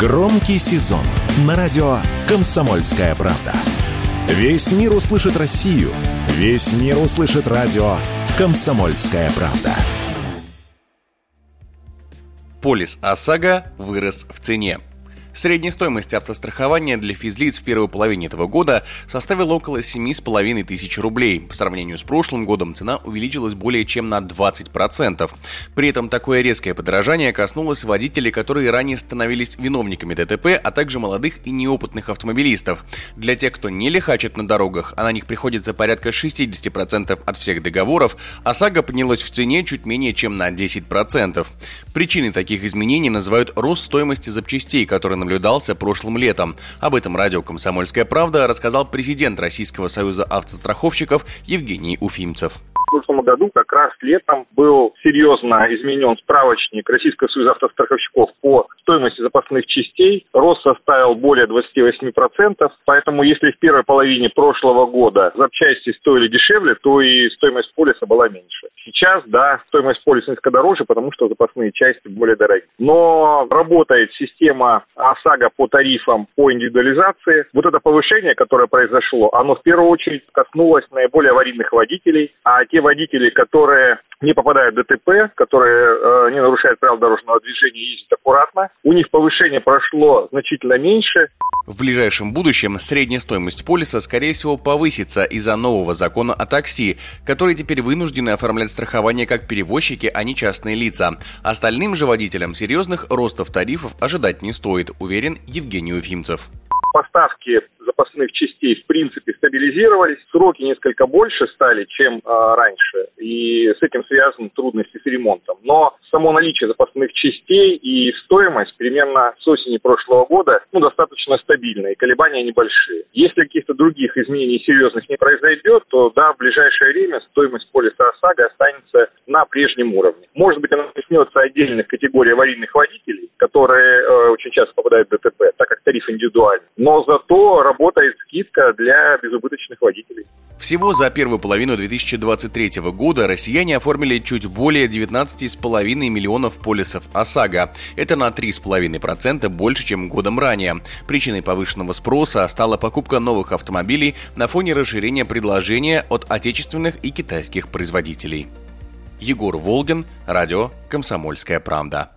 Громкий сезон на радио «Комсомольская правда». Весь мир услышит Россию. Весь мир услышит радио «Комсомольская правда». Полис ОСАГО вырос в цене. Средняя стоимость автострахования для физлиц в первой половине этого года составила около 7,5 тысяч рублей. По сравнению с прошлым годом цена увеличилась более чем на 20%. При этом такое резкое подорожание коснулось водителей, которые ранее становились виновниками ДТП, а также молодых и неопытных автомобилистов. Для тех, кто не лихачит на дорогах, а на них приходится порядка 60% от всех договоров, ОСАГО поднялось в цене чуть менее чем на 10%. Причиной таких изменений называют рост стоимости запчастей, который наблюдался прошлым летом. Об этом радио «Комсомольская правда» рассказал президент Российского союза автостраховщиков Евгений Уфимцев прошлом году, как раз летом, был серьезно изменен справочник Российского союза автостраховщиков по стоимости запасных частей. Рост составил более 28%, поэтому если в первой половине прошлого года запчасти стоили дешевле, то и стоимость полиса была меньше. Сейчас, да, стоимость полиса несколько дороже, потому что запасные части более дорогие. Но работает система ОСАГО по тарифам по индивидуализации. Вот это повышение, которое произошло, оно в первую очередь коснулось наиболее аварийных водителей, а те водители, которые не попадают в ДТП, которые э, не нарушают правила дорожного движения и ездят аккуратно, у них повышение прошло значительно меньше. В ближайшем будущем средняя стоимость полиса, скорее всего, повысится из-за нового закона о такси, который теперь вынуждены оформлять страхование как перевозчики, а не частные лица. Остальным же водителям серьезных ростов тарифов ожидать не стоит, уверен Евгений Уфимцев. Поставки запасных частей в принципе стабилизировались, сроки несколько больше стали, чем э, раньше, и с этим связаны трудности с ремонтом. Но само наличие запасных частей и стоимость примерно с осени прошлого года ну, достаточно стабильна, и колебания небольшие. Если каких-то других изменений серьезных не произойдет, то да, в ближайшее время стоимость полиса ОСАГО останется на прежнем уровне. Может быть, она коснется отдельных категорий аварийных водителей, которые э, очень часто попадают в ДТП, так как тариф индивидуальный. Но зато работает скидка для безубыточных водителей. Всего за первую половину 2023 года россияне оформили чуть более 19,5 миллионов полисов ОСАГО. Это на 3,5% больше, чем годом ранее. Причиной повышенного спроса стала покупка новых автомобилей на фоне расширения предложения от отечественных и китайских производителей. Егор Волгин, радио «Комсомольская правда».